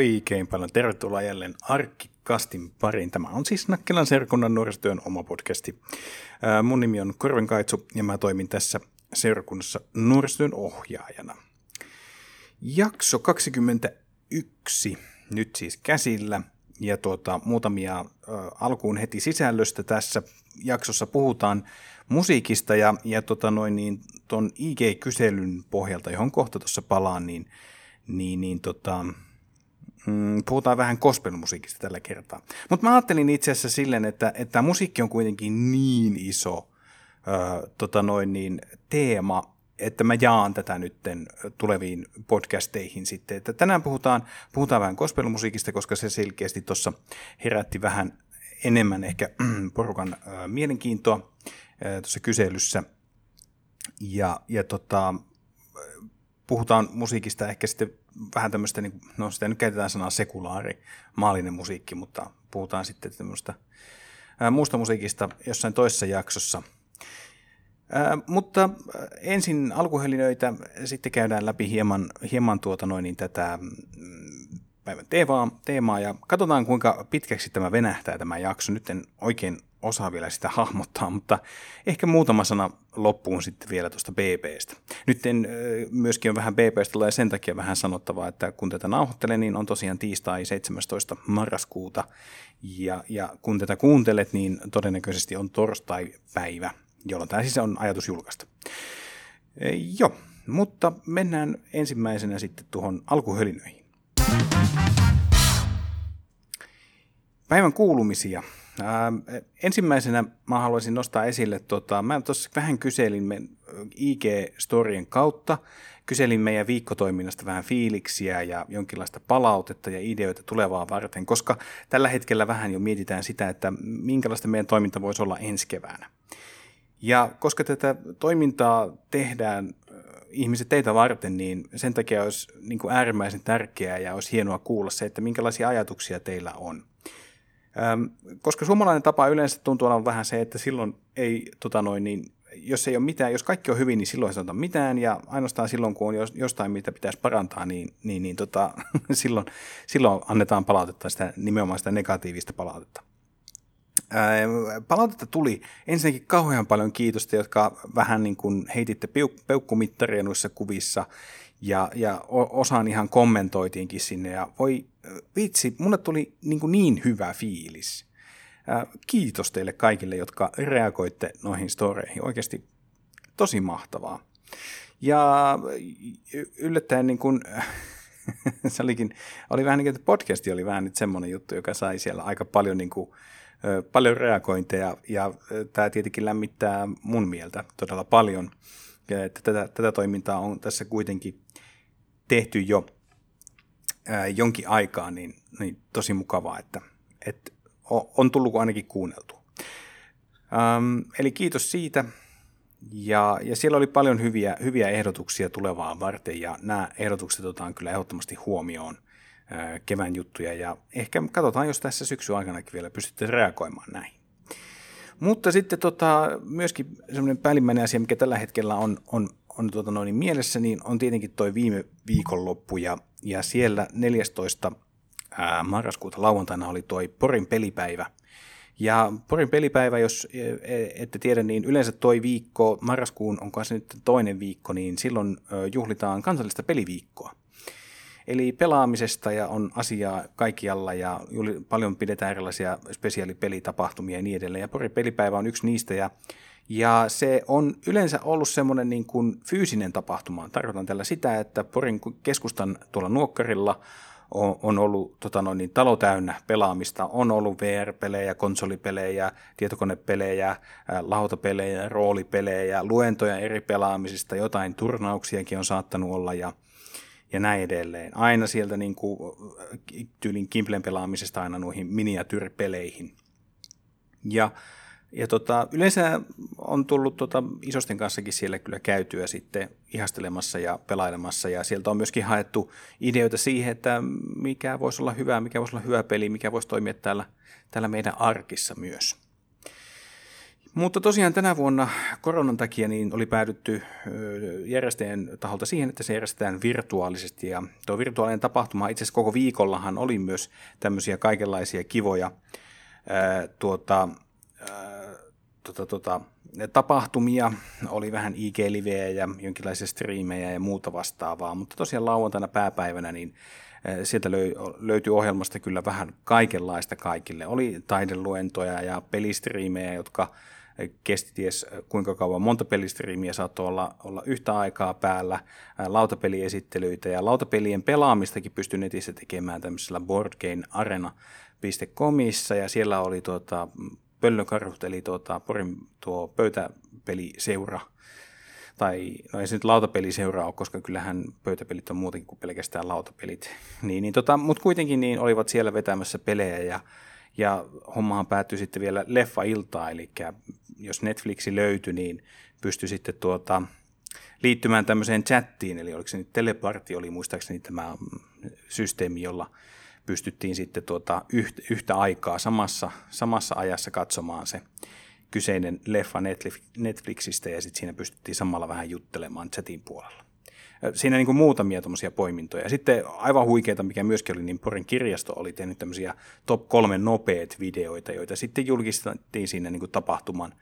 oikein paljon. Tervetuloa jälleen Arkkikastin pariin. Tämä on siis Nakkilan seurakunnan nuorisotyön oma podcasti. Mun nimi on Korven Kaitsu ja mä toimin tässä seurakunnassa nuorisotyön ohjaajana. Jakso 21 nyt siis käsillä ja tuota, muutamia alkuun heti sisällöstä tässä jaksossa puhutaan musiikista ja, ja tota noin, niin, ton IG-kyselyn pohjalta, johon kohta tuossa palaan, niin, niin, niin tota, mm, puhutaan vähän gospelmusiikista tällä kertaa. Mutta mä ajattelin itse asiassa silleen, että, että musiikki on kuitenkin niin iso ö, tota noin, niin, teema, että mä jaan tätä nytten tuleviin podcasteihin sitten. Että tänään puhutaan, puhutaan vähän gospelmusiikista, koska se selkeästi tuossa herätti vähän enemmän ehkä porukan ö, mielenkiintoa tuossa kyselyssä. Ja, ja tota, puhutaan musiikista ehkä sitten vähän tämmöistä, niin, no sitä nyt käytetään sanaa sekulaari, maallinen musiikki, mutta puhutaan sitten tämmöistä muusta musiikista jossain toisessa jaksossa. Mutta ensin alkuhelinöitä, sitten käydään läpi hieman, hieman tuota noin, niin tätä mm, päivän teemaa, teemaa ja katsotaan kuinka pitkäksi tämä venähtää tämä jakso. Nyt en oikein osaa vielä sitä hahmottaa, mutta ehkä muutama sana loppuun sitten vielä tuosta BBstä. Nyt en, myöskin on vähän BBstä tulee sen takia vähän sanottavaa, että kun tätä nauhoittelen, niin on tosiaan tiistai 17. marraskuuta, ja, ja kun tätä kuuntelet, niin todennäköisesti on torstai-päivä, jolloin tämä siis on ajatus julkaista. E, joo, mutta mennään ensimmäisenä sitten tuohon alkuhölinöihin. Päivän kuulumisia. Ää, ensimmäisenä mä haluaisin nostaa esille, tota, mä tuossa vähän kyselin me IG-storien kautta, kyselin meidän viikkotoiminnasta vähän fiiliksiä ja jonkinlaista palautetta ja ideoita tulevaa varten, koska tällä hetkellä vähän jo mietitään sitä, että minkälaista meidän toiminta voisi olla ensi keväänä. Ja koska tätä toimintaa tehdään ihmiset teitä varten, niin sen takia olisi niin kuin äärimmäisen tärkeää ja olisi hienoa kuulla se, että minkälaisia ajatuksia teillä on. Koska suomalainen tapa yleensä tuntuu olevan vähän se, että silloin ei, tota noin, niin, jos ei ole mitään, jos kaikki on hyvin, niin silloin ei sanota mitään, ja ainoastaan silloin, kun on jostain, mitä pitäisi parantaa, niin, niin, niin tota, silloin, silloin annetaan palautetta, sitä, nimenomaan sitä negatiivista palautetta. Palautetta tuli. Ensinnäkin kauhean paljon kiitosta, jotka vähän niin kuin heititte peukkumittaria noissa kuvissa, ja, ja osaan ihan kommentoitiinkin sinne, ja voi vitsi, mulle tuli niin, kuin niin hyvä fiilis. Kiitos teille kaikille, jotka reagoitte noihin storeihin. Oikeasti tosi mahtavaa. Ja yllättäen niin kuin, se olikin, oli vähän niin kuin, että podcasti oli vähän nyt semmoinen juttu, joka sai siellä aika paljon, niin kuin, paljon reagointeja, ja tämä tietenkin lämmittää mun mieltä todella paljon, että tätä, tätä toimintaa on tässä kuitenkin tehty jo ää, jonkin aikaa, niin, niin tosi mukavaa, että, että on tullut ainakin kuunneltu. Ähm, eli kiitos siitä. Ja, ja siellä oli paljon hyviä, hyviä ehdotuksia tulevaa varten, ja nämä ehdotukset otetaan kyllä ehdottomasti huomioon ää, kevään juttuja, ja ehkä katsotaan, jos tässä syksyn aikanakin vielä pystytte reagoimaan näihin. Mutta sitten tota, myöskin semmoinen päällimmäinen asia, mikä tällä hetkellä on, on on tuota noin mielessä, niin on tietenkin toi viime viikonloppu ja, ja siellä 14. Ää, marraskuuta lauantaina oli toi Porin pelipäivä. Ja Porin pelipäivä, jos e, e, ette tiedä, niin yleensä toi viikko, marraskuun on kanssa nyt toinen viikko, niin silloin juhlitaan kansallista peliviikkoa. Eli pelaamisesta ja on asiaa kaikkialla ja paljon pidetään erilaisia spesiaalipelitapahtumia ja niin edelleen. Ja Porin pelipäivä on yksi niistä ja ja se on yleensä ollut semmoinen niin kuin fyysinen tapahtuma. Tarkoitan tällä sitä, että Porin keskustan tuolla Nuokkarilla on, on ollut tota noin, niin, talo täynnä pelaamista. On ollut VR-pelejä, konsolipelejä, tietokonepelejä, lautapelejä, roolipelejä, luentoja eri pelaamisista, jotain turnauksiakin on saattanut olla ja, ja näin edelleen. Aina sieltä niin kuin, tyylin Kimplen pelaamisesta aina noihin miniatyyripeleihin. Ja ja tota, yleensä on tullut tota, isosten kanssakin siellä kyllä käytyä sitten ihastelemassa ja pelailemassa ja sieltä on myöskin haettu ideoita siihen, että mikä voisi olla hyvä, mikä voisi olla hyvä peli, mikä voisi toimia täällä, täällä meidän arkissa myös. Mutta tosiaan tänä vuonna koronan takia niin oli päädytty järjestäjän taholta siihen, että se järjestetään virtuaalisesti. Ja tuo virtuaalinen tapahtuma itse asiassa koko viikollahan oli myös tämmöisiä kaikenlaisia kivoja ää, tuota, ää, tuota, tuota, tapahtumia. Oli vähän IG-livejä ja jonkinlaisia striimejä ja muuta vastaavaa. Mutta tosiaan lauantaina pääpäivänä niin sieltä löytyi ohjelmasta kyllä vähän kaikenlaista kaikille. Oli taideluentoja ja pelistriimejä, jotka kesti ties kuinka kauan. Monta pelistriimiä saattoi olla, olla yhtä aikaa päällä, lautapeliesittelyitä ja lautapelien pelaamistakin pystyi netissä tekemään tämmöisellä boardgamearena.comissa ja siellä oli tuota, Pöllökarhut, eli tuota, Porin tuo pöytäpeliseura, tai no ei se nyt lautapeliseuraa ole, koska kyllähän pöytäpelit on muutenkin kuin pelkästään lautapelit. Niin, niin tota, Mutta kuitenkin niin olivat siellä vetämässä pelejä ja, ja hommahan päättyi sitten vielä leffa-iltaa, eli jos Netflixi löytyi, niin pystyi sitten tuota, liittymään tämmöiseen chattiin, eli oliko se nyt teleparti, oli muistaakseni tämä systeemi, jolla pystyttiin sitten tuota yhtä, yhtä aikaa samassa, samassa ajassa katsomaan se kyseinen leffa Netflixistä ja sitten siinä pystyttiin samalla vähän juttelemaan chatin puolella. Siinä niin kuin muutamia poimintoja. Sitten aivan huikeita, mikä myöskin oli, niin Porin kirjasto oli tehnyt tämmöisiä top kolme nopeat videoita, joita sitten julkistettiin siinä niin kuin tapahtuman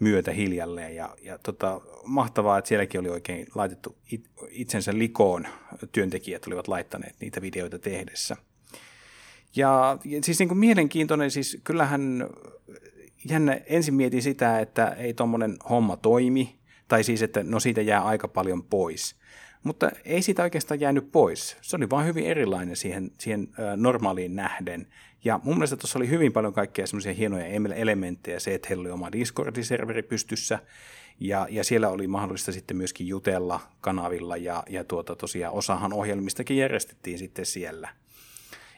myötä hiljalleen. Ja, ja tota, mahtavaa, että sielläkin oli oikein laitettu it, itsensä likoon. Työntekijät olivat laittaneet niitä videoita tehdessä. Ja, ja siis niin kuin mielenkiintoinen, siis kyllähän jännä, ensin mietin sitä, että ei tuommoinen homma toimi, tai siis, että no siitä jää aika paljon pois. Mutta ei siitä oikeastaan jäänyt pois. Se oli vaan hyvin erilainen siihen, siihen normaaliin nähden. Ja mun mielestä tuossa oli hyvin paljon kaikkea semmoisia hienoja elementtejä. Se, että heillä oli oma Discord-serveri pystyssä, ja, ja siellä oli mahdollista sitten myöskin jutella kanavilla, ja, ja tuota, tosiaan osahan ohjelmistakin järjestettiin sitten siellä –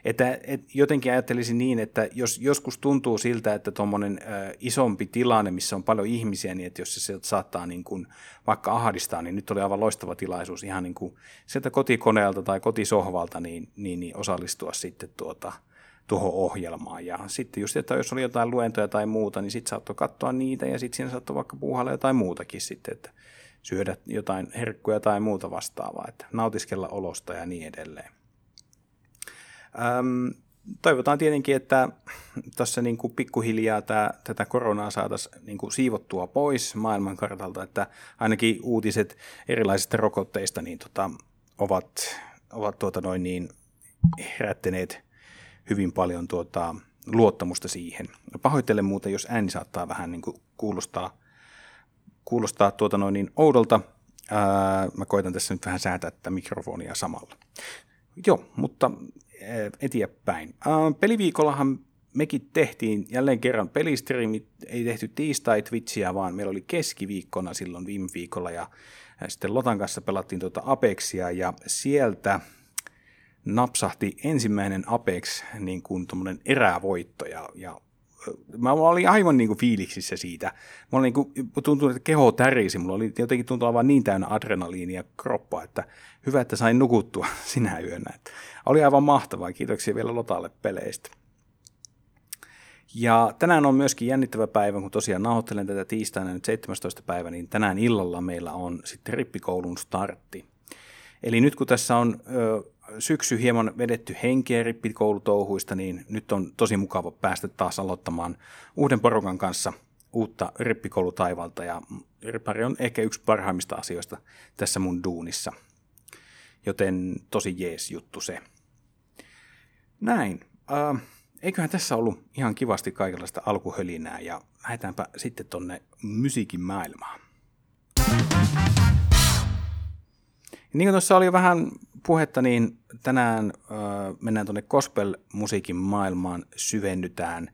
että et jotenkin ajattelisin niin, että jos joskus tuntuu siltä, että tuommoinen isompi tilanne, missä on paljon ihmisiä, niin että jos se saattaa niin kuin vaikka ahdistaa, niin nyt oli aivan loistava tilaisuus ihan niin kuin sieltä kotikoneelta tai kotisohvalta niin, niin, niin osallistua sitten tuota, tuohon ohjelmaan. Ja sitten just, että jos oli jotain luentoja tai muuta, niin sitten saattoi katsoa niitä ja sitten siinä saattoi vaikka puuhailla jotain muutakin sitten, että syödä jotain herkkuja tai muuta vastaavaa, että nautiskella olosta ja niin edelleen. Ähm, toivotaan tietenkin, että tässä niin kuin pikkuhiljaa tämä, tätä koronaa saataisiin niin kuin siivottua pois maailmankartalta, että ainakin uutiset erilaisista rokotteista niin tota, ovat, ovat tuota noin niin herättäneet hyvin paljon tuota, luottamusta siihen. Pahoittelen muuten, jos ääni saattaa vähän niin kuin kuulostaa, kuulostaa tuota noin niin oudolta. Ää, mä koitan tässä nyt vähän säätää tätä mikrofonia samalla. Joo, mutta eteenpäin. Peliviikollahan mekin tehtiin jälleen kerran pelistriimit, ei tehty tiistai Twitchiä, vaan meillä oli keskiviikkona silloin viime viikolla ja sitten Lotan kanssa pelattiin tuota Apexia ja sieltä napsahti ensimmäinen Apex niin kuin erävoitto ja, ja mä olin aivan niin kuin fiiliksissä siitä. Mä olin niin kuin, tuntunut, että keho tärisi. Mulla oli jotenkin tuntunut olevan niin täynnä adrenaliinia kroppa, että hyvä, että sain nukuttua sinä yönä. Että oli aivan mahtavaa. Kiitoksia vielä Lotalle peleistä. Ja tänään on myöskin jännittävä päivä, kun tosiaan nauhoittelen tätä tiistaina nyt 17. päivä, niin tänään illalla meillä on sitten rippikoulun startti. Eli nyt kun tässä on ö, syksy hieman vedetty henkeä rippikoulutouhuista, niin nyt on tosi mukava päästä taas aloittamaan uuden porukan kanssa uutta rippikoulutaivalta ja rippari on ehkä yksi parhaimmista asioista tässä mun duunissa. Joten tosi jees juttu se. Näin. Äh, eiköhän tässä ollut ihan kivasti kaikenlaista alkuhölinää ja lähdetäänpä sitten tonne musiikin maailmaan. Niin kuin tuossa oli vähän puhetta, niin tänään ö, mennään tuonne gospel-musiikin maailmaan, syvennytään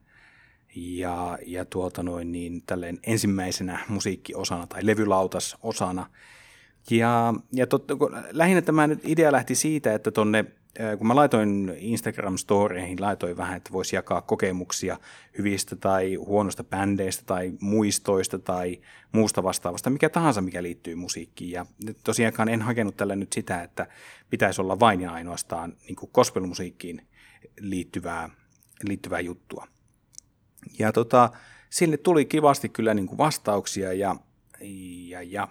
ja, ja tuota noin, niin tälleen ensimmäisenä musiikkiosana tai levylautas osana. Ja, ja totta, lähinnä tämä nyt idea lähti siitä, että tonne kun mä laitoin Instagram-storeihin, laitoin vähän, että voisi jakaa kokemuksia hyvistä tai huonosta bändeistä tai muistoista tai muusta vastaavasta, mikä tahansa, mikä liittyy musiikkiin. Ja tosiaankaan en hakenut tällä nyt sitä, että pitäisi olla vain ja ainoastaan niin kuin gospel-musiikkiin liittyvää, liittyvää juttua. Ja tota, sinne tuli kivasti kyllä niin kuin vastauksia ja, ja, ja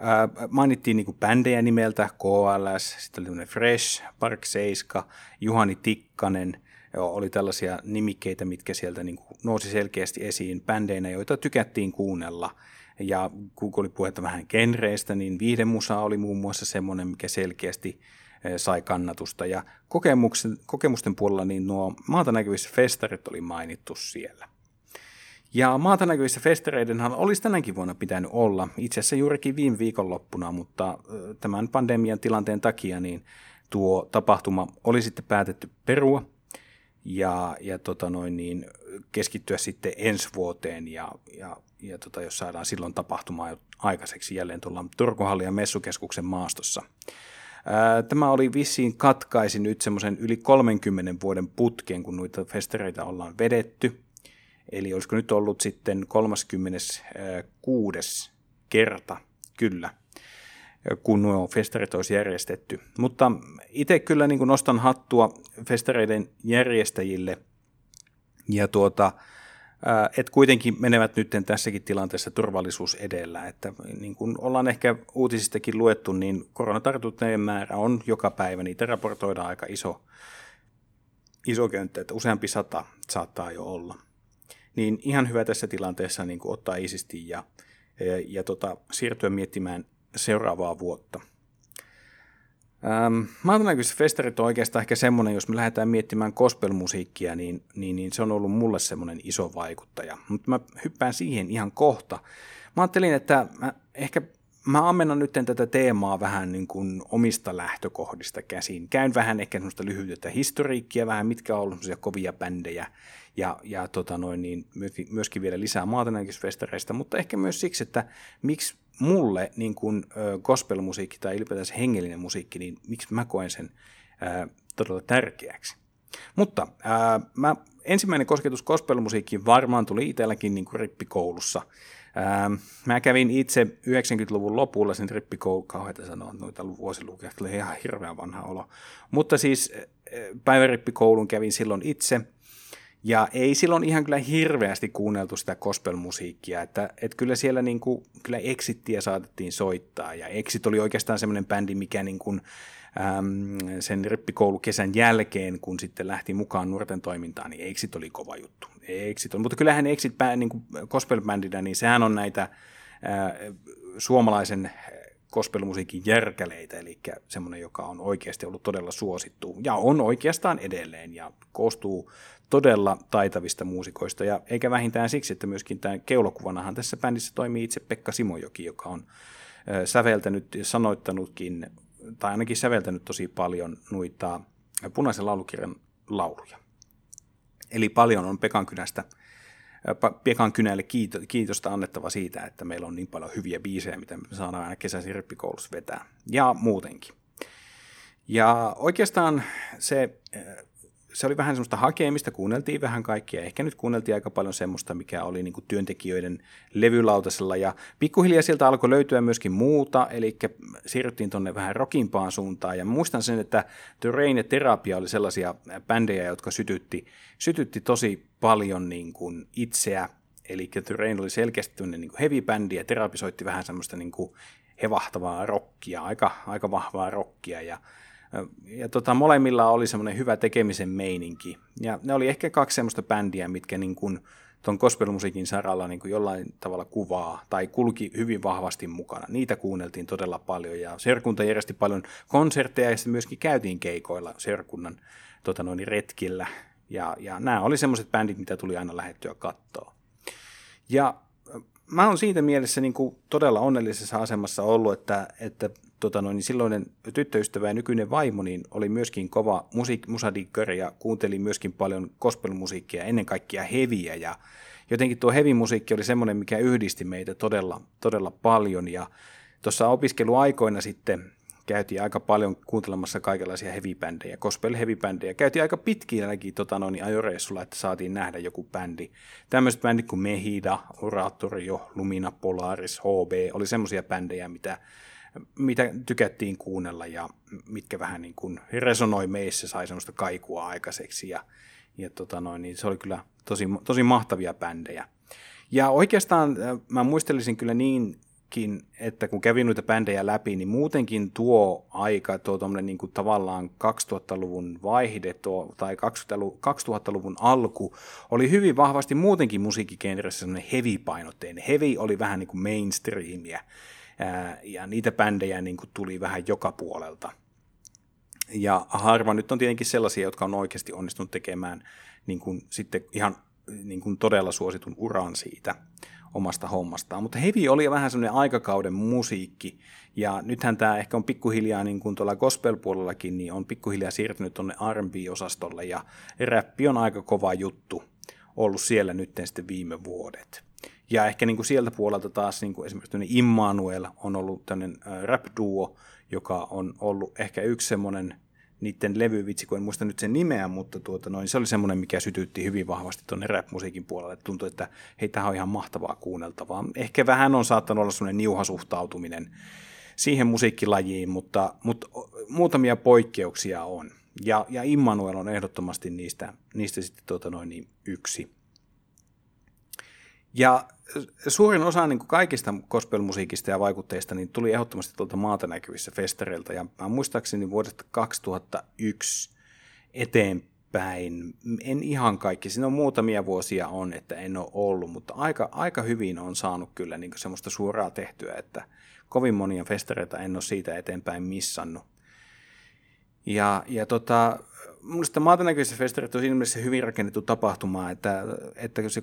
ää, mainittiin niin bändejä nimeltä, KLS, sitten oli Fresh, Park Seiska, Juhani Tikkanen, oli tällaisia nimikkeitä, mitkä sieltä niin kuin nousi selkeästi esiin bändeinä, joita tykättiin kuunnella. Ja kun oli puhetta vähän genreistä, niin viihdemusa oli muun muassa semmoinen, mikä selkeästi sai kannatusta. Ja kokemusten, kokemusten puolella niin nuo maata näkyvissä festarit oli mainittu siellä. Ja maata näkyvissä festareidenhan olisi tänäkin vuonna pitänyt olla, itse asiassa juurikin viime viikonloppuna, mutta tämän pandemian tilanteen takia niin tuo tapahtuma oli sitten päätetty perua ja, ja tota noin niin, keskittyä sitten ensi vuoteen ja, ja, ja tota, jos saadaan silloin tapahtumaa aikaiseksi jälleen tuolla Turkuhalli ja messukeskuksen maastossa. Tämä oli vissiin katkaisi nyt semmoisen yli 30 vuoden putken, kun noita festereitä ollaan vedetty. Eli olisiko nyt ollut sitten 36. kerta, kyllä, kun nuo festarit olisi järjestetty. Mutta itse kyllä niin kuin nostan hattua festareiden järjestäjille ja tuota, että kuitenkin menevät nyt tässäkin tilanteessa turvallisuus edellä. Että niin kuin ollaan ehkä uutisistakin luettu, niin koronatartuntojen määrä on joka päivä, niitä raportoidaan aika iso, iso könttä, että useampi sata saattaa jo olla. Niin ihan hyvä tässä tilanteessa niin kuin ottaa isisti ja, ja, tota, siirtyä miettimään seuraavaa vuotta. Ähm, Maailmanlaajuiset festarit on oikeastaan ehkä semmoinen, jos me lähdetään miettimään gospel-musiikkia, niin, niin, niin se on ollut mulle semmoinen iso vaikuttaja. Mutta mä hyppään siihen ihan kohta. Mä ajattelin, että mä ehkä mä ammennan nyt tätä teemaa vähän niin kuin omista lähtökohdista käsin. Käyn vähän ehkä semmoista lyhyitä historiikkia, vähän mitkä on ollut kovia bändejä ja, ja tota noin, niin myöskin vielä lisää maatanäkysfestareista, mutta ehkä myös siksi, että miksi mulle niin kuin gospel-musiikki tai ylipäätänsä hengellinen musiikki, niin miksi mä koen sen ää, todella tärkeäksi. Mutta ää, mä, ensimmäinen kosketus gospel-musiikkiin varmaan tuli itselläkin niin kuin rippikoulussa. Ää, mä kävin itse 90-luvun lopulla sen rippikoulu, kauheita sanoa noita vuosilukuja, tuli ihan hirveän vanha olo. Mutta siis päivärippikoulun kävin silloin itse – ja ei silloin ihan kyllä hirveästi kuunneltu sitä gospel-musiikkia, että, että kyllä siellä niin kuin, kyllä Exittiä saatettiin soittaa, ja Exit oli oikeastaan semmoinen bändi, mikä niin kuin, äm, sen rippikoulukesän jälkeen, kun sitten lähti mukaan nuorten toimintaan, niin Exit oli kova juttu. Exit on, mutta kyllähän Exit niin kuin gospel-bändinä, niin sehän on näitä ää, suomalaisen gospelmusiikin järkäleitä, eli semmoinen, joka on oikeasti ollut todella suosittu ja on oikeastaan edelleen ja koostuu todella taitavista muusikoista ja eikä vähintään siksi, että myöskin tämä keulokuvanahan tässä bändissä toimii itse Pekka Simojoki, joka on säveltänyt ja sanoittanutkin, tai ainakin säveltänyt tosi paljon noita punaisen laulukirjan lauluja. Eli paljon on Pekan kynästä Pekan kynälle kiitosta annettava siitä, että meillä on niin paljon hyviä biisejä, mitä me saadaan aina kesäisin rippikoulussa vetää. Ja muutenkin. Ja oikeastaan se se oli vähän semmoista hakemista, kuunneltiin vähän kaikkia. Ehkä nyt kuunneltiin aika paljon semmoista, mikä oli niin työntekijöiden levylautasella. Ja pikkuhiljaa sieltä alkoi löytyä myöskin muuta, eli siirryttiin tuonne vähän rockimpaan suuntaan. Ja muistan sen, että The Rain ja Terapia oli sellaisia bändejä, jotka sytytti, sytytti tosi paljon niin kuin itseä. Eli The Rain oli selkeästi niin heavy-bändi ja Terapia soitti vähän semmoista niin kuin hevahtavaa rockia, aika, aika vahvaa rockia. Ja ja tota, molemmilla oli semmoinen hyvä tekemisen meininki. Ja ne oli ehkä kaksi semmoista bändiä, mitkä niin kuin tuon gospelmusiikin saralla niin kuin jollain tavalla kuvaa tai kulki hyvin vahvasti mukana. Niitä kuunneltiin todella paljon ja Serkunta järjesti paljon konsertteja ja sitten myöskin käytiin keikoilla Serkunnan tota noin, retkillä. Ja, ja nämä oli semmoiset bändit, mitä tuli aina lähettyä kattoa. Ja mä oon siitä mielessä niin kuin todella onnellisessa asemassa ollut, että, että tota noin, niin silloinen tyttöystävä ja nykyinen vaimo niin oli myöskin kova musiik- ja kuunteli myöskin paljon gospelmusiikkia, ennen kaikkea heviä. Ja jotenkin tuo heavy-musiikki oli semmoinen, mikä yhdisti meitä todella, todella paljon. Ja tuossa opiskeluaikoina sitten käytiin aika paljon kuuntelemassa kaikenlaisia heavy-bändejä, gospel heavy-bändejä. Käytiin aika pitkiäkin tota noin, ajoreissulla, että saatiin nähdä joku bändi. Tämmöiset bändit kuin Mehida, Oratorio, Lumina, Polaris, HB, oli semmoisia bändejä, mitä mitä tykättiin kuunnella ja mitkä vähän niin kuin resonoi meissä, sai semmoista kaikua aikaiseksi ja, ja tota noin, niin se oli kyllä tosi, tosi mahtavia bändejä. Ja oikeastaan mä muistelisin kyllä niin että kun kävin noita bändejä läpi, niin muutenkin tuo aika, tuo niin kuin tavallaan 2000-luvun vaihde tuo, tai 2000-luvun alku, oli hyvin vahvasti muutenkin musiikkikenressä semmoinen heavy-painotteinen. Heavy oli vähän niin kuin mainstreamia, ja niitä bändejä niin kuin tuli vähän joka puolelta. Ja harva nyt on tietenkin sellaisia, jotka on oikeasti onnistunut tekemään niin kuin sitten ihan niin kuin todella suositun uran siitä omasta hommastaan. Mutta heavy oli vähän semmoinen aikakauden musiikki, ja nythän tämä ehkä on pikkuhiljaa, niin kuin tuolla gospel-puolellakin, niin on pikkuhiljaa siirtynyt tuonne R&B-osastolle, ja räppi on aika kova juttu ollut siellä nyt sitten viime vuodet. Ja ehkä niin kuin sieltä puolelta taas niin kuin esimerkiksi Immanuel on ollut tämmöinen rap-duo, joka on ollut ehkä yksi semmoinen niiden levyvitsi, kun en muista nyt sen nimeä, mutta tuota, noin, se oli semmoinen, mikä sytytti hyvin vahvasti tuonne rap-musiikin puolelle. Tuntui, että hei, tämä on ihan mahtavaa kuunneltavaa. Ehkä vähän on saattanut olla semmoinen niuha suhtautuminen siihen musiikkilajiin, mutta, mutta muutamia poikkeuksia on. Ja, ja Immanuel on ehdottomasti niistä, niistä sitten tuota noin, niin yksi. Ja suurin osa niin kuin kaikista gospelmusiikista ja vaikutteista niin tuli ehdottomasti tuolta maata näkyvissä festareilta. Ja mä muistaakseni vuodesta 2001 eteenpäin, en ihan kaikki, siinä on muutamia vuosia on, että en ole ollut, mutta aika, aika hyvin on saanut kyllä niin semmoista suoraa tehtyä, että kovin monia festareita en ole siitä eteenpäin missannut. Ja, ja tota, Minusta maatanäköisessä festarit on siinä mielessä hyvin rakennettu tapahtuma, että, että se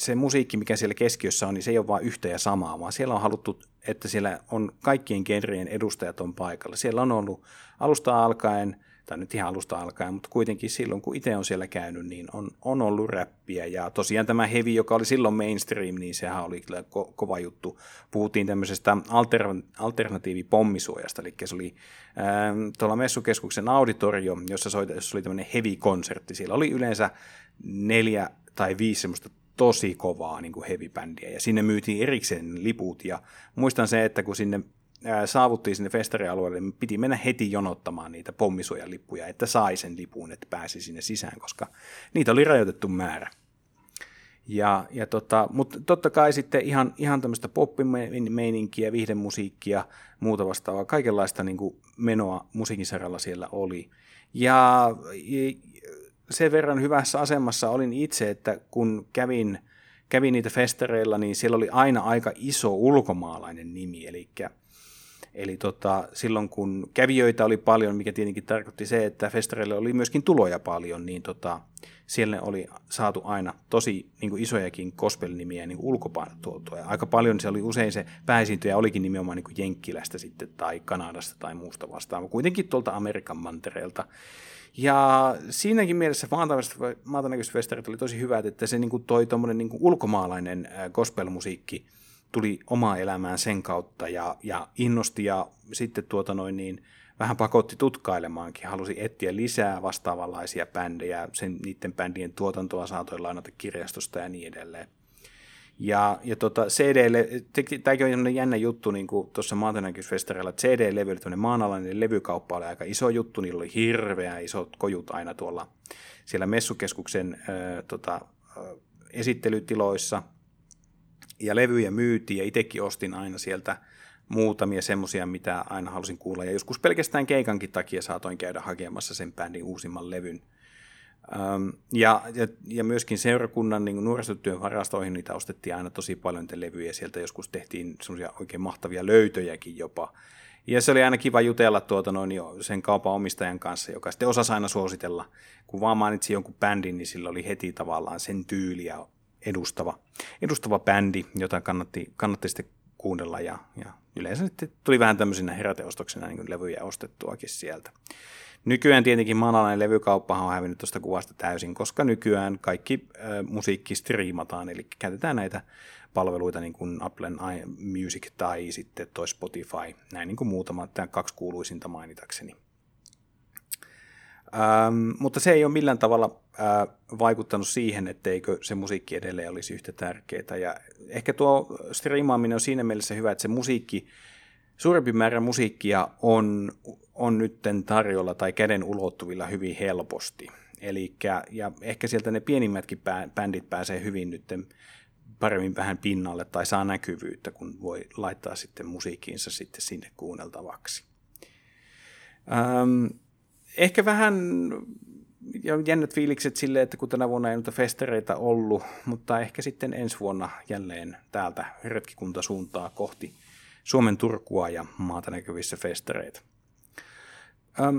se musiikki, mikä siellä keskiössä on, niin se ei ole vain yhtä ja samaa, vaan siellä on haluttu, että siellä on kaikkien genrien edustajat on paikalla. Siellä on ollut alusta alkaen, tai nyt ihan alusta alkaen, mutta kuitenkin silloin, kun itse on siellä käynyt, niin on, on ollut räppiä. Ja tosiaan tämä Heavy, joka oli silloin mainstream, niin sehän oli kyllä ko- kova juttu. Puhuttiin tämmöisestä alter- alternatiivipommisuojasta, eli se oli ää, tuolla messukeskuksen auditorio, jossa, soita, jossa oli tämmöinen Heavy-konsertti. Siellä oli yleensä neljä tai viisi semmoista tosi kovaa niin kuin heavy-bändiä, ja sinne myytiin erikseen liput, ja muistan se, että kun sinne saavuttiin sinne festarialueelle, niin piti mennä heti jonottamaan niitä pommisuojalippuja, että sai sen lipun, että pääsi sinne sisään, koska niitä oli rajoitettu määrä. Ja, ja tota, mutta totta kai sitten ihan, ihan tämmöistä poppimeininkiä, viihdemusiikkia, muuta vastaavaa, kaikenlaista niin kuin menoa musiikin saralla siellä oli. Ja sen verran hyvässä asemassa olin itse, että kun kävin, kävin niitä festareilla, niin siellä oli aina aika iso ulkomaalainen nimi, eli Eli tota, silloin kun kävijöitä oli paljon, mikä tietenkin tarkoitti se, että festareille oli myöskin tuloja paljon, niin tota, siellä oli saatu aina tosi niin kuin isojakin gospel-nimiä niin ulkopainot tuotua. Ja aika paljon se oli usein se pääesiintyjä olikin nimenomaan niin kuin Jenkkilästä sitten tai Kanadasta tai muusta vastaavaa, kuitenkin tuolta Amerikan mantereelta. Ja siinäkin mielessä maatanäköisfestarit oli tosi hyvät, että se niin kuin toi tuommoinen niin ulkomaalainen gospelmusiikki tuli omaa elämään sen kautta ja, ja innosti ja sitten tuota noin niin, vähän pakotti tutkailemaankin. Halusi etsiä lisää vastaavanlaisia bändejä, sen, niiden bändien tuotantoa saatoin lainata kirjastosta ja niin edelleen. Ja, ja tota, CD, tämäkin on jännä juttu niin kuin tuossa maatanäkysfestareilla, että CD-levy, tämmöinen maanalainen levykauppa oli aika iso juttu, niillä oli hirveä isot kojut aina tuolla siellä messukeskuksen äh, tota, äh, esittelytiloissa, ja levyjä myytiin, ja itsekin ostin aina sieltä muutamia semmoisia, mitä aina halusin kuulla, ja joskus pelkästään keikankin takia saatoin käydä hakemassa sen bändin uusimman levyn. Ja, ja, ja myöskin seurakunnan niin nuorisotyön varastoihin niitä ostettiin aina tosi paljon niitä levyjä. Sieltä joskus tehtiin semmoisia oikein mahtavia löytöjäkin jopa. Ja se oli aina kiva jutella tuota noin jo sen kaupan omistajan kanssa, joka sitten osasi aina suositella. Kun vaan mainitsi jonkun bändin, niin sillä oli heti tavallaan sen tyyliä edustava, edustava bändi, jota kannatti, kannatti sitten kuunnella. Ja, ja yleensä sitten tuli vähän tämmöisenä heräteostoksena niin levyjä ostettuakin sieltä. Nykyään tietenkin maanalainen levykauppahan on hävinnyt tuosta kuvasta täysin, koska nykyään kaikki äh, musiikki striimataan, eli käytetään näitä palveluita niin kuin Applen Music tai sitten toi Spotify, näin niin kuin muutama, tämä kaksi kuuluisinta mainitakseni. Ähm, mutta se ei ole millään tavalla äh, vaikuttanut siihen, etteikö se musiikki edelleen olisi yhtä tärkeää. Ja ehkä tuo striimaaminen on siinä mielessä hyvä, että se musiikki, suurempi määrä musiikkia on on nyt tarjolla tai käden ulottuvilla hyvin helposti. Elikkä, ja ehkä sieltä ne pienimmätkin bändit pääsee hyvin nyt paremmin vähän pinnalle tai saa näkyvyyttä, kun voi laittaa sitten musiikkiinsa sitten sinne kuunneltavaksi. Ähm, ehkä vähän jännät fiilikset silleen, että kun tänä vuonna ei noita festereitä ollut, mutta ehkä sitten ensi vuonna jälleen täältä retkikunta suuntaa kohti Suomen Turkua ja maata näkyvissä festereitä. Ähm,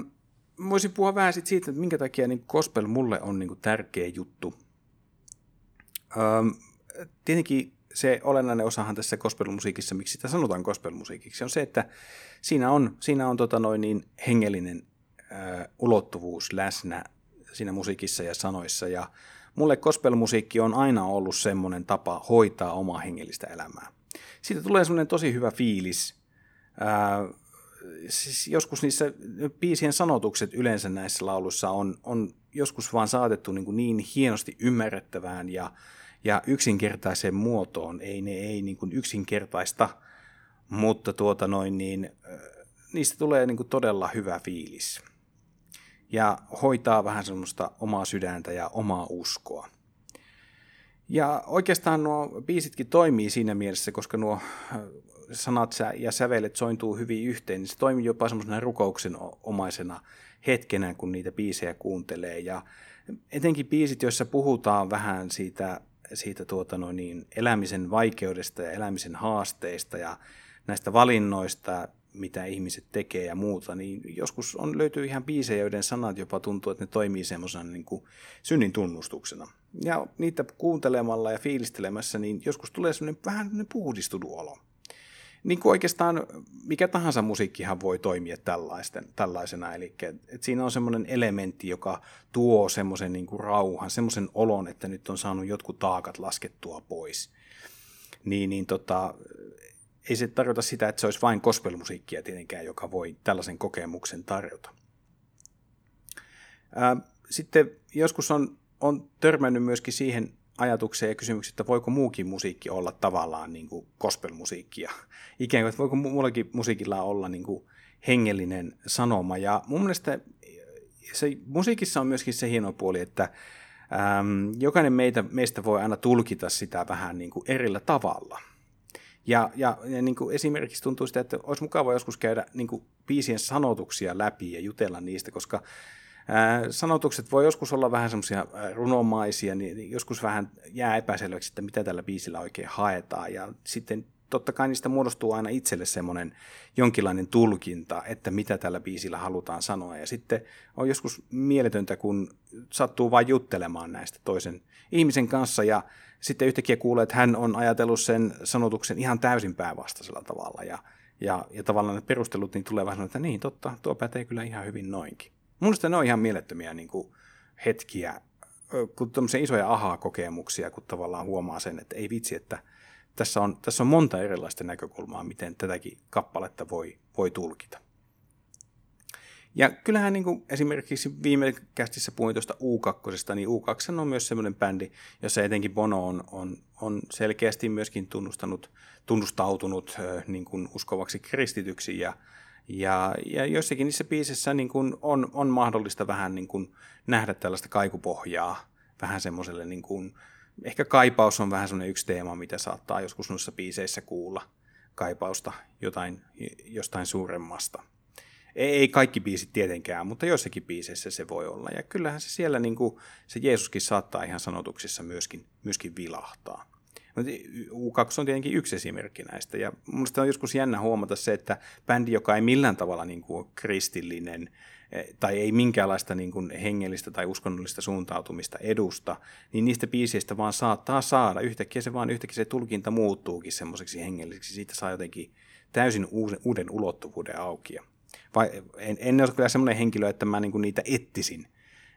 voisin puhua vähän sit siitä, että minkä takia niin gospel mulle on niin tärkeä juttu. Ähm, tietenkin se olennainen osahan tässä gospelmusiikissa, miksi sitä sanotaan gospelmusiikiksi, on se, että siinä on, siinä on tota noin niin hengellinen äh, ulottuvuus läsnä siinä musiikissa ja sanoissa. Ja mulle gospelmusiikki on aina ollut semmoinen tapa hoitaa omaa hengellistä elämää. Siitä tulee semmoinen tosi hyvä fiilis. Ää, siis joskus niissä biisien sanotukset yleensä näissä lauluissa on, on joskus vaan saatettu niin, kuin niin hienosti ymmärrettävään ja, ja yksinkertaiseen muotoon. Ei ne ei niin kuin yksinkertaista, mutta tuota noin niin, niistä tulee niin kuin todella hyvä fiilis ja hoitaa vähän semmoista omaa sydäntä ja omaa uskoa. Ja oikeastaan nuo biisitkin toimii siinä mielessä, koska nuo äh, sanat ja sävelet sointuu hyvin yhteen, niin se toimii jopa semmoisena rukouksen omaisena hetkenä, kun niitä biisejä kuuntelee. Ja etenkin biisit, joissa puhutaan vähän siitä, siitä tuota no niin, elämisen vaikeudesta ja elämisen haasteista ja näistä valinnoista, mitä ihmiset tekee ja muuta, niin joskus on, löytyy ihan biisejä, joiden sanat jopa tuntuu, että ne toimii semmoisena niin kuin synnin tunnustuksena. Ja niitä kuuntelemalla ja fiilistelemässä, niin joskus tulee semmoinen vähän puhdistunut olo. Niin kuin oikeastaan mikä tahansa musiikkihan voi toimia tällaisten, tällaisena, eli että siinä on semmoinen elementti, joka tuo semmoisen niin kuin rauhan, semmoisen olon, että nyt on saanut jotkut taakat laskettua pois. Niin, niin tota, ei se tarkoita sitä, että se olisi vain gospelmusiikkia tietenkään, joka voi tällaisen kokemuksen tarjota. Sitten joskus on, on törmännyt myöskin siihen ajatukseen ja kysymykseen, että voiko muukin musiikki olla tavallaan niin kuin gospelmusiikkia. Ikään kuin, että voiko muullakin musiikilla olla niin kuin hengellinen sanoma. Ja mun mielestä se, musiikissa on myöskin se hieno puoli, että äm, jokainen meitä, meistä voi aina tulkita sitä vähän niin kuin erillä tavalla – ja, ja, ja niin kuin esimerkiksi tuntuu sitä, että olisi mukava joskus käydä niin kuin biisien sanotuksia läpi ja jutella niistä, koska sanotukset voi joskus olla vähän semmoisia runomaisia, niin joskus vähän jää epäselväksi, että mitä tällä biisillä oikein haetaan. Ja sitten totta kai niistä muodostuu aina itselle semmoinen jonkinlainen tulkinta, että mitä tällä biisillä halutaan sanoa. Ja sitten on joskus mieletöntä, kun sattuu vain juttelemaan näistä toisen ihmisen kanssa ja sitten yhtäkkiä kuulee, että hän on ajatellut sen sanotuksen ihan täysin päinvastaisella tavalla. Ja, ja, ja tavallaan ne perustelut niin tulee vähän että niin totta, tuo pätee kyllä ihan hyvin noinkin. Mun ne on ihan mielettömiä niin kuin hetkiä, kun isoja ahaa-kokemuksia, kun tavallaan huomaa sen, että ei vitsi, että tässä on, tässä on monta erilaista näkökulmaa, miten tätäkin kappaletta voi, voi tulkita. Ja kyllähän niin kuin esimerkiksi viime kästissä puhuin tuosta U2, niin U2 on myös semmoinen bändi, jossa etenkin Bono on, on, on selkeästi myöskin tunnustanut, tunnustautunut niin kuin uskovaksi kristityksi ja, ja, ja joissakin niissä biisissä niin kuin on, on mahdollista vähän niin kuin nähdä tällaista kaikupohjaa vähän semmoiselle, niin kuin, ehkä kaipaus on vähän semmoinen yksi teema, mitä saattaa joskus noissa biiseissä kuulla, kaipausta jotain, jostain suuremmasta. Ei, kaikki biisit tietenkään, mutta joissakin biiseissä se voi olla. Ja kyllähän se siellä niin kuin, se Jeesuskin saattaa ihan sanotuksissa myöskin, myöskin vilahtaa. U2 on tietenkin yksi esimerkki näistä. Ja minusta on joskus jännä huomata se, että bändi, joka ei millään tavalla niin kuin kristillinen eh, tai ei minkäänlaista niin kuin hengellistä tai uskonnollista suuntautumista edusta, niin niistä biiseistä vaan saattaa saada. Yhtäkkiä se vaan yhtäkkiä se tulkinta muuttuukin semmoiseksi hengelliseksi. Siitä saa jotenkin täysin uuden, uuden ulottuvuuden auki. Vai, en, en ole kyllä semmoinen henkilö, että mä niinku niitä etsisin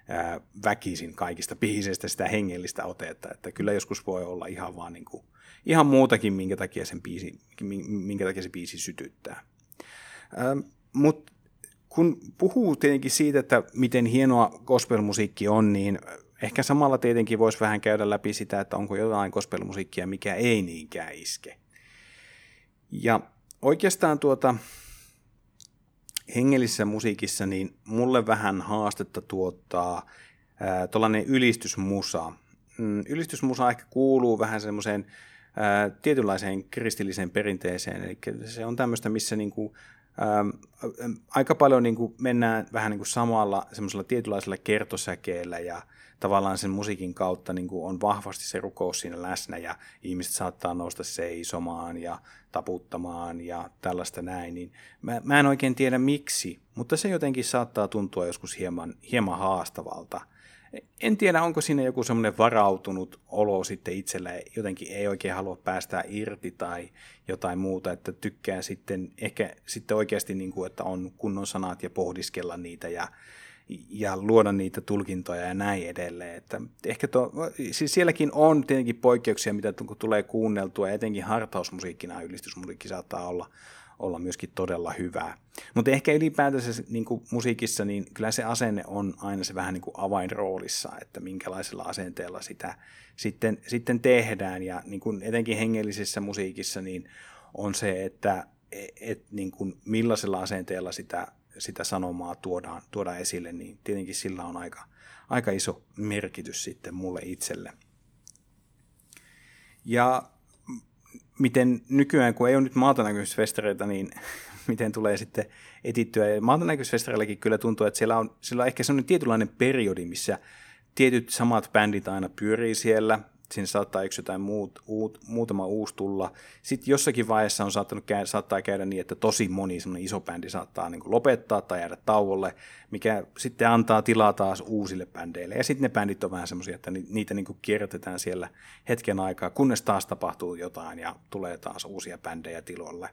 ää, väkisin kaikista biiseistä sitä hengellistä otetta, että kyllä joskus voi olla ihan vaan niinku, ihan muutakin, minkä takia, sen biisi, minkä takia se biisi sytyttää. Mutta kun puhuu tietenkin siitä, että miten hienoa gospelmusiikki on, niin ehkä samalla tietenkin voisi vähän käydä läpi sitä, että onko jotain gospelmusiikkia, mikä ei niinkään iske. Ja oikeastaan tuota, hengellisessä musiikissa niin mulle vähän haastetta tuottaa tuollainen ylistysmusa. Mm, ylistysmusa ehkä kuuluu vähän semmoiseen tietynlaiseen kristilliseen perinteeseen. Eli se on tämmöistä, missä niin kuin, ää, aika paljon niin kuin mennään vähän niin kuin samalla semmoisella tietynlaisella kertosäkeellä ja tavallaan sen musiikin kautta niin kuin on vahvasti se rukous siinä läsnä ja ihmiset saattaa nousta seisomaan ja taputtamaan ja tällaista näin, niin mä, mä en oikein tiedä miksi, mutta se jotenkin saattaa tuntua joskus hieman, hieman haastavalta. En tiedä, onko siinä joku semmoinen varautunut olo sitten itsellä, jotenkin ei oikein halua päästä irti tai jotain muuta, että tykkää sitten ehkä sitten oikeasti, niin kuin, että on kunnon sanat ja pohdiskella niitä ja ja luoda niitä tulkintoja ja näin edelleen. Että ehkä to, siis sielläkin on tietenkin poikkeuksia, mitä tulee kuunneltua, etenkin hartausmusiikkina ylistysmusiikki saattaa olla, olla myöskin todella hyvää. Mutta ehkä ylipäätänsä niin kuin musiikissa, niin kyllä se asenne on aina se vähän niin kuin avainroolissa, että minkälaisella asenteella sitä sitten, sitten tehdään. Ja niin kuin etenkin hengellisessä musiikissa niin on se, että et, et, niin kuin millaisella asenteella sitä sitä sanomaa tuodaan, tuodaan esille, niin tietenkin sillä on aika, aika iso merkitys sitten mulle itselle. Ja miten nykyään, kun ei ole nyt maatanäkymisfestareita, niin miten tulee sitten etittyä. Maatanäkymisfestareillakin kyllä tuntuu, että siellä on, siellä on ehkä sellainen tietynlainen periodi, missä tietyt samat bändit aina pyörii siellä, sinne saattaa yksi jotain muut, uut, muutama uusi tulla. Sitten jossakin vaiheessa on saattanut käydä, saattaa käydä niin, että tosi moni iso bändi saattaa niin lopettaa tai jäädä tauolle, mikä sitten antaa tilaa taas uusille bändeille. Ja sitten ne bändit on vähän semmoisia, että niitä niin kierrätetään siellä hetken aikaa, kunnes taas tapahtuu jotain ja tulee taas uusia bändejä tilolle.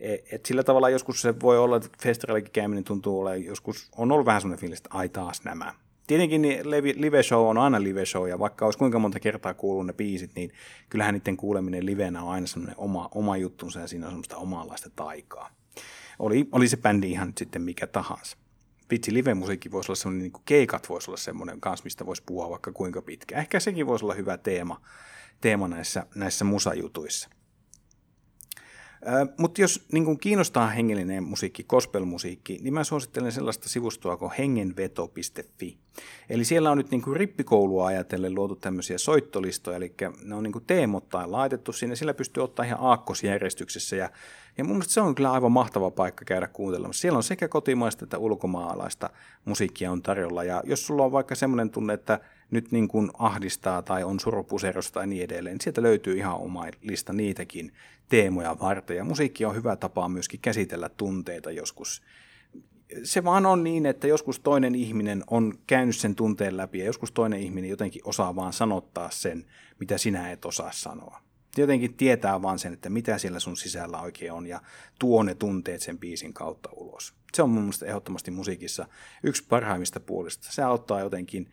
E, et sillä tavalla joskus se voi olla, että festareillekin käyminen tuntuu olevan, joskus on ollut vähän semmoinen fiilis, että ai taas nämä tietenkin niin live show on aina live show, ja vaikka olisi kuinka monta kertaa kuullut ne biisit, niin kyllähän niiden kuuleminen livenä on aina semmoinen oma, oma juttunsa, ja siinä on semmoista omanlaista taikaa. Oli, oli se bändi ihan nyt sitten mikä tahansa. Vitsi, live-musiikki voisi olla semmoinen, niin kuin keikat voisi olla semmoinen kanssa, mistä voisi puhua vaikka kuinka pitkä. Ehkä sekin voisi olla hyvä teema, teema näissä, näissä musajutuissa. Mutta jos niin kiinnostaa hengellinen musiikki, gospelmusiikki, niin mä suosittelen sellaista sivustoa kuin hengenveto.fi. Eli siellä on nyt niin rippikoulua ajatellen luotu tämmöisiä soittolistoja, eli ne on niin teemottain laitettu sinne, sillä pystyy ottaa ihan aakkosjärjestyksessä ja ja mun mielestä se on kyllä aivan mahtava paikka käydä kuuntelemassa. Siellä on sekä kotimaista että ulkomaalaista musiikkia on tarjolla. Ja jos sulla on vaikka semmoinen tunne, että nyt niin kuin ahdistaa tai on surupuserosta tai niin edelleen, niin sieltä löytyy ihan oma lista niitäkin teemoja varten. Ja musiikki on hyvä tapa myöskin käsitellä tunteita joskus. Se vaan on niin, että joskus toinen ihminen on käynyt sen tunteen läpi ja joskus toinen ihminen jotenkin osaa vaan sanottaa sen, mitä sinä et osaa sanoa. Jotenkin tietää vaan sen, että mitä siellä sun sisällä oikein on ja tuo ne tunteet sen biisin kautta ulos. Se on mun mielestä ehdottomasti musiikissa yksi parhaimmista puolista. Se auttaa jotenkin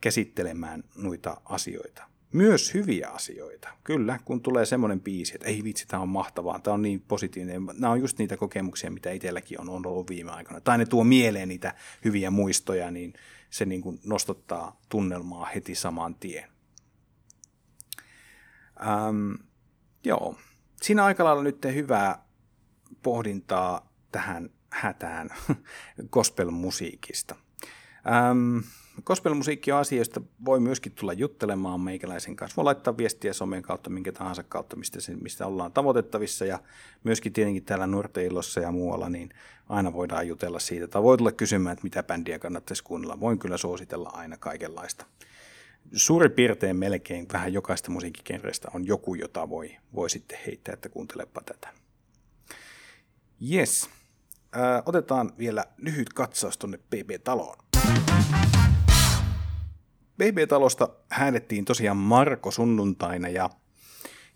käsittelemään noita asioita. Myös hyviä asioita. Kyllä, kun tulee semmoinen biisi, että ei vitsi, tämä on mahtavaa, tämä on niin positiivinen. Nämä on just niitä kokemuksia, mitä itselläkin on, ollut viime aikoina. Tai ne tuo mieleen niitä hyviä muistoja, niin se niin kuin nostottaa tunnelmaa heti saman tien. Ähm, joo, siinä aika lailla nyt hyvää pohdintaa tähän hätään gospel-musiikista. Ähm, Gospel-musiikki on asia, josta voi myöskin tulla juttelemaan meikäläisen kanssa. Voi laittaa viestiä somen kautta, minkä tahansa kautta, mistä, se, mistä ollaan tavoitettavissa. Ja myöskin tietenkin täällä Nurteillossa ja muualla, niin aina voidaan jutella siitä. Tai voi tulla kysymään, että mitä bändiä kannattaisi kuunnella. Voin kyllä suositella aina kaikenlaista. Suurin piirtein melkein vähän jokaista musiikkikenreistä on joku, jota voi, voi sitten heittää, että kuuntelepa tätä. Yes. Otetaan vielä lyhyt katsaus tuonne PB-taloon. BB-talosta häänettiin tosiaan Marko sunnuntaina ja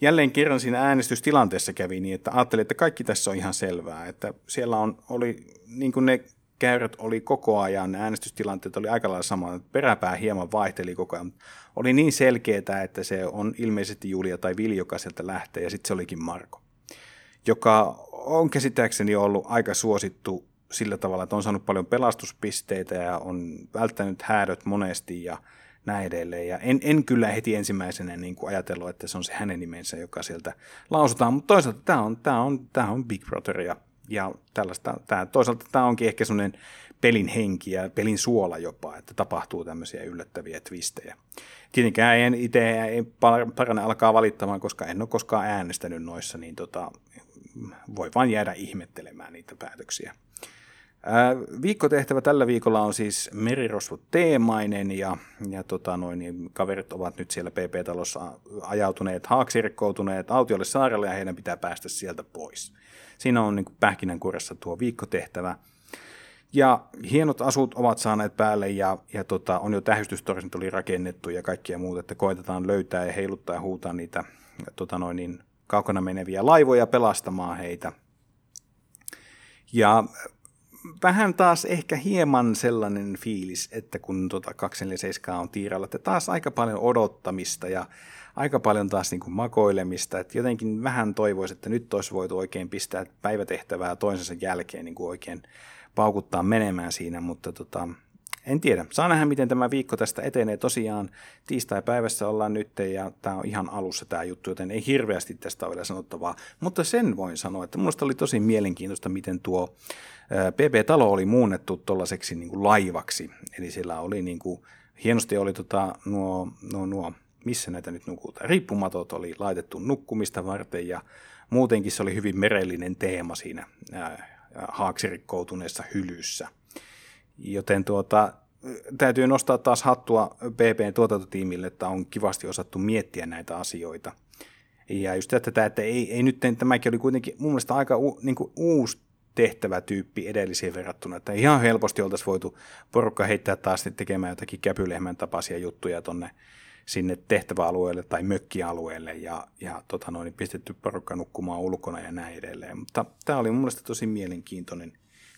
jälleen kerran siinä äänestystilanteessa kävi niin, että ajattelin, että kaikki tässä on ihan selvää, että siellä on, oli, niin kuin ne käyrät oli koko ajan, ne äänestystilanteet oli aika lailla sama, peräpää hieman vaihteli koko ajan, oli niin selkeää, että se on ilmeisesti Julia tai Vili, joka sieltä lähtee, ja sitten se olikin Marko, joka on käsittääkseni ollut aika suosittu sillä tavalla, että on saanut paljon pelastuspisteitä ja on välttänyt häädöt monesti ja näin edelleen. Ja en, en kyllä heti ensimmäisenä niin kuin ajatellut, että se on se hänen nimensä, joka sieltä lausutaan, mutta toisaalta tämä on, tämä on, tämä on Big Brother ja Ja tällaista, tämä, toisaalta tämä onkin ehkä semmoinen pelin henki ja pelin suola jopa, että tapahtuu tämmöisiä yllättäviä twistejä. Tietenkään en itse ei parane alkaa valittamaan, koska en ole koskaan äänestänyt noissa, niin tota, voi vain jäädä ihmettelemään niitä päätöksiä. Viikkotehtävä tällä viikolla on siis merirosvot teemainen ja, ja tota noin, niin kaverit ovat nyt siellä PP-talossa ajautuneet, haaksirikkoutuneet autiolle saarelle ja heidän pitää päästä sieltä pois. Siinä on niin pähkinänkuoressa tuo viikkotehtävä. Ja hienot asut ovat saaneet päälle ja, ja tota, on jo tähystystorjunta oli rakennettu ja kaikkia muuta, että koitetaan löytää ja heiluttaa ja huutaa niitä tota noin, niin kaukana meneviä laivoja pelastamaan heitä. Ja vähän taas ehkä hieman sellainen fiilis, että kun tuota 247 on tiiralla, että taas aika paljon odottamista ja aika paljon taas niin kuin makoilemista, että jotenkin vähän toivoisi, että nyt olisi voitu oikein pistää päivätehtävää toisensa jälkeen niin kuin oikein paukuttaa menemään siinä, mutta tota, en tiedä. Saa nähdä, miten tämä viikko tästä etenee. Tosiaan tiistai-päivässä ollaan nyt ja tämä on ihan alussa tämä juttu, joten ei hirveästi tästä ole vielä sanottavaa. Mutta sen voin sanoa, että minusta oli tosi mielenkiintoista, miten tuo PP-talo oli muunnettu tuollaiseksi niin laivaksi. Eli siellä oli niin kuin, hienosti oli tota, nuo, nuo, nuo, missä näitä nyt nukutaan, riippumatot oli laitettu nukkumista varten ja muutenkin se oli hyvin merellinen teema siinä haaksirikkoutuneessa hylyssä. Joten tuota, täytyy nostaa taas hattua PPn tuotantotiimille, että on kivasti osattu miettiä näitä asioita. Ja just tätä, että ei, ei nyt, tämäkin oli kuitenkin mun mielestä aika u, niin kuin uusi tehtävätyyppi edellisiin verrattuna, että ihan helposti oltaisiin voitu porukka heittää taas tekemään jotakin käpylehmän tapaisia juttuja tonne sinne tehtäväalueelle tai mökkialueelle ja, ja tota noin, pistetty porukka nukkumaan ulkona ja näin edelleen. Mutta tämä oli mun mielestä tosi mielenkiintoinen,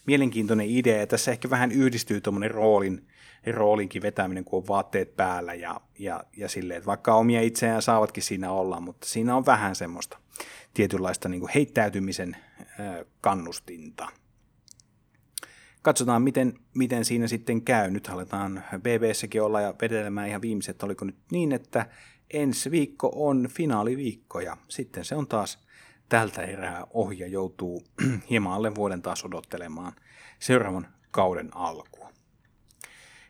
mielenkiintoinen idea ja tässä ehkä vähän yhdistyy tuommoinen roolin, roolinkin vetäminen, kun on vaatteet päällä ja, ja, ja silleen, että vaikka omia itseään saavatkin siinä olla, mutta siinä on vähän semmoista tietynlaista niin heittäytymisen kannustinta. Katsotaan, miten, miten siinä sitten käy. Nyt aletaan BBssäkin olla ja vedelemään ihan viimeiset. Oliko nyt niin, että ensi viikko on finaaliviikko ja sitten se on taas tältä erää ohi ja joutuu hieman alle vuoden taas odottelemaan seuraavan kauden alkua.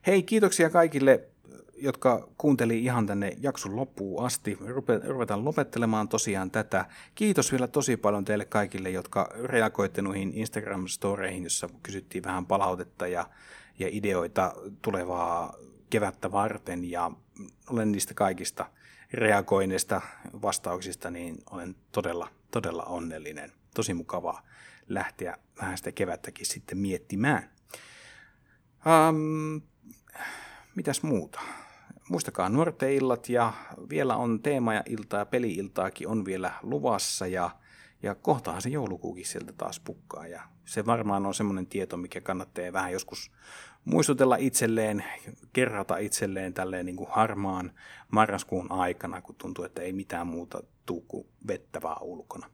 Hei, kiitoksia kaikille jotka kuunteli ihan tänne jakson loppuun asti. Ruvetaan lopettelemaan tosiaan tätä. Kiitos vielä tosi paljon teille kaikille, jotka reagoitte noihin Instagram-storeihin, jossa kysyttiin vähän palautetta ja, ja ideoita tulevaa kevättä varten. Ja olen niistä kaikista reagoineista vastauksista, niin olen todella, todella onnellinen. Tosi mukavaa lähteä vähän sitä kevättäkin sitten miettimään. Um, mitäs muuta? muistakaa nuorten illat ja vielä on teema ja iltaa ja peli-iltaakin on vielä luvassa ja, ja kohtahan se joulukuukin sieltä taas pukkaa ja se varmaan on semmoinen tieto, mikä kannattaa vähän joskus muistutella itselleen, kerrata itselleen tälleen niin kuin harmaan marraskuun aikana, kun tuntuu, että ei mitään muuta tuu kuin vettä vaan ulkona.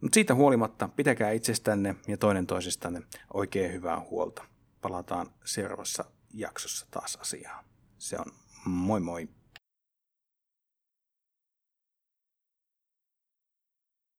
Mutta siitä huolimatta pitäkää itsestänne ja toinen toisistanne oikein hyvää huolta. Palataan seuraavassa jaksossa taas asiaan. Se on moi moi.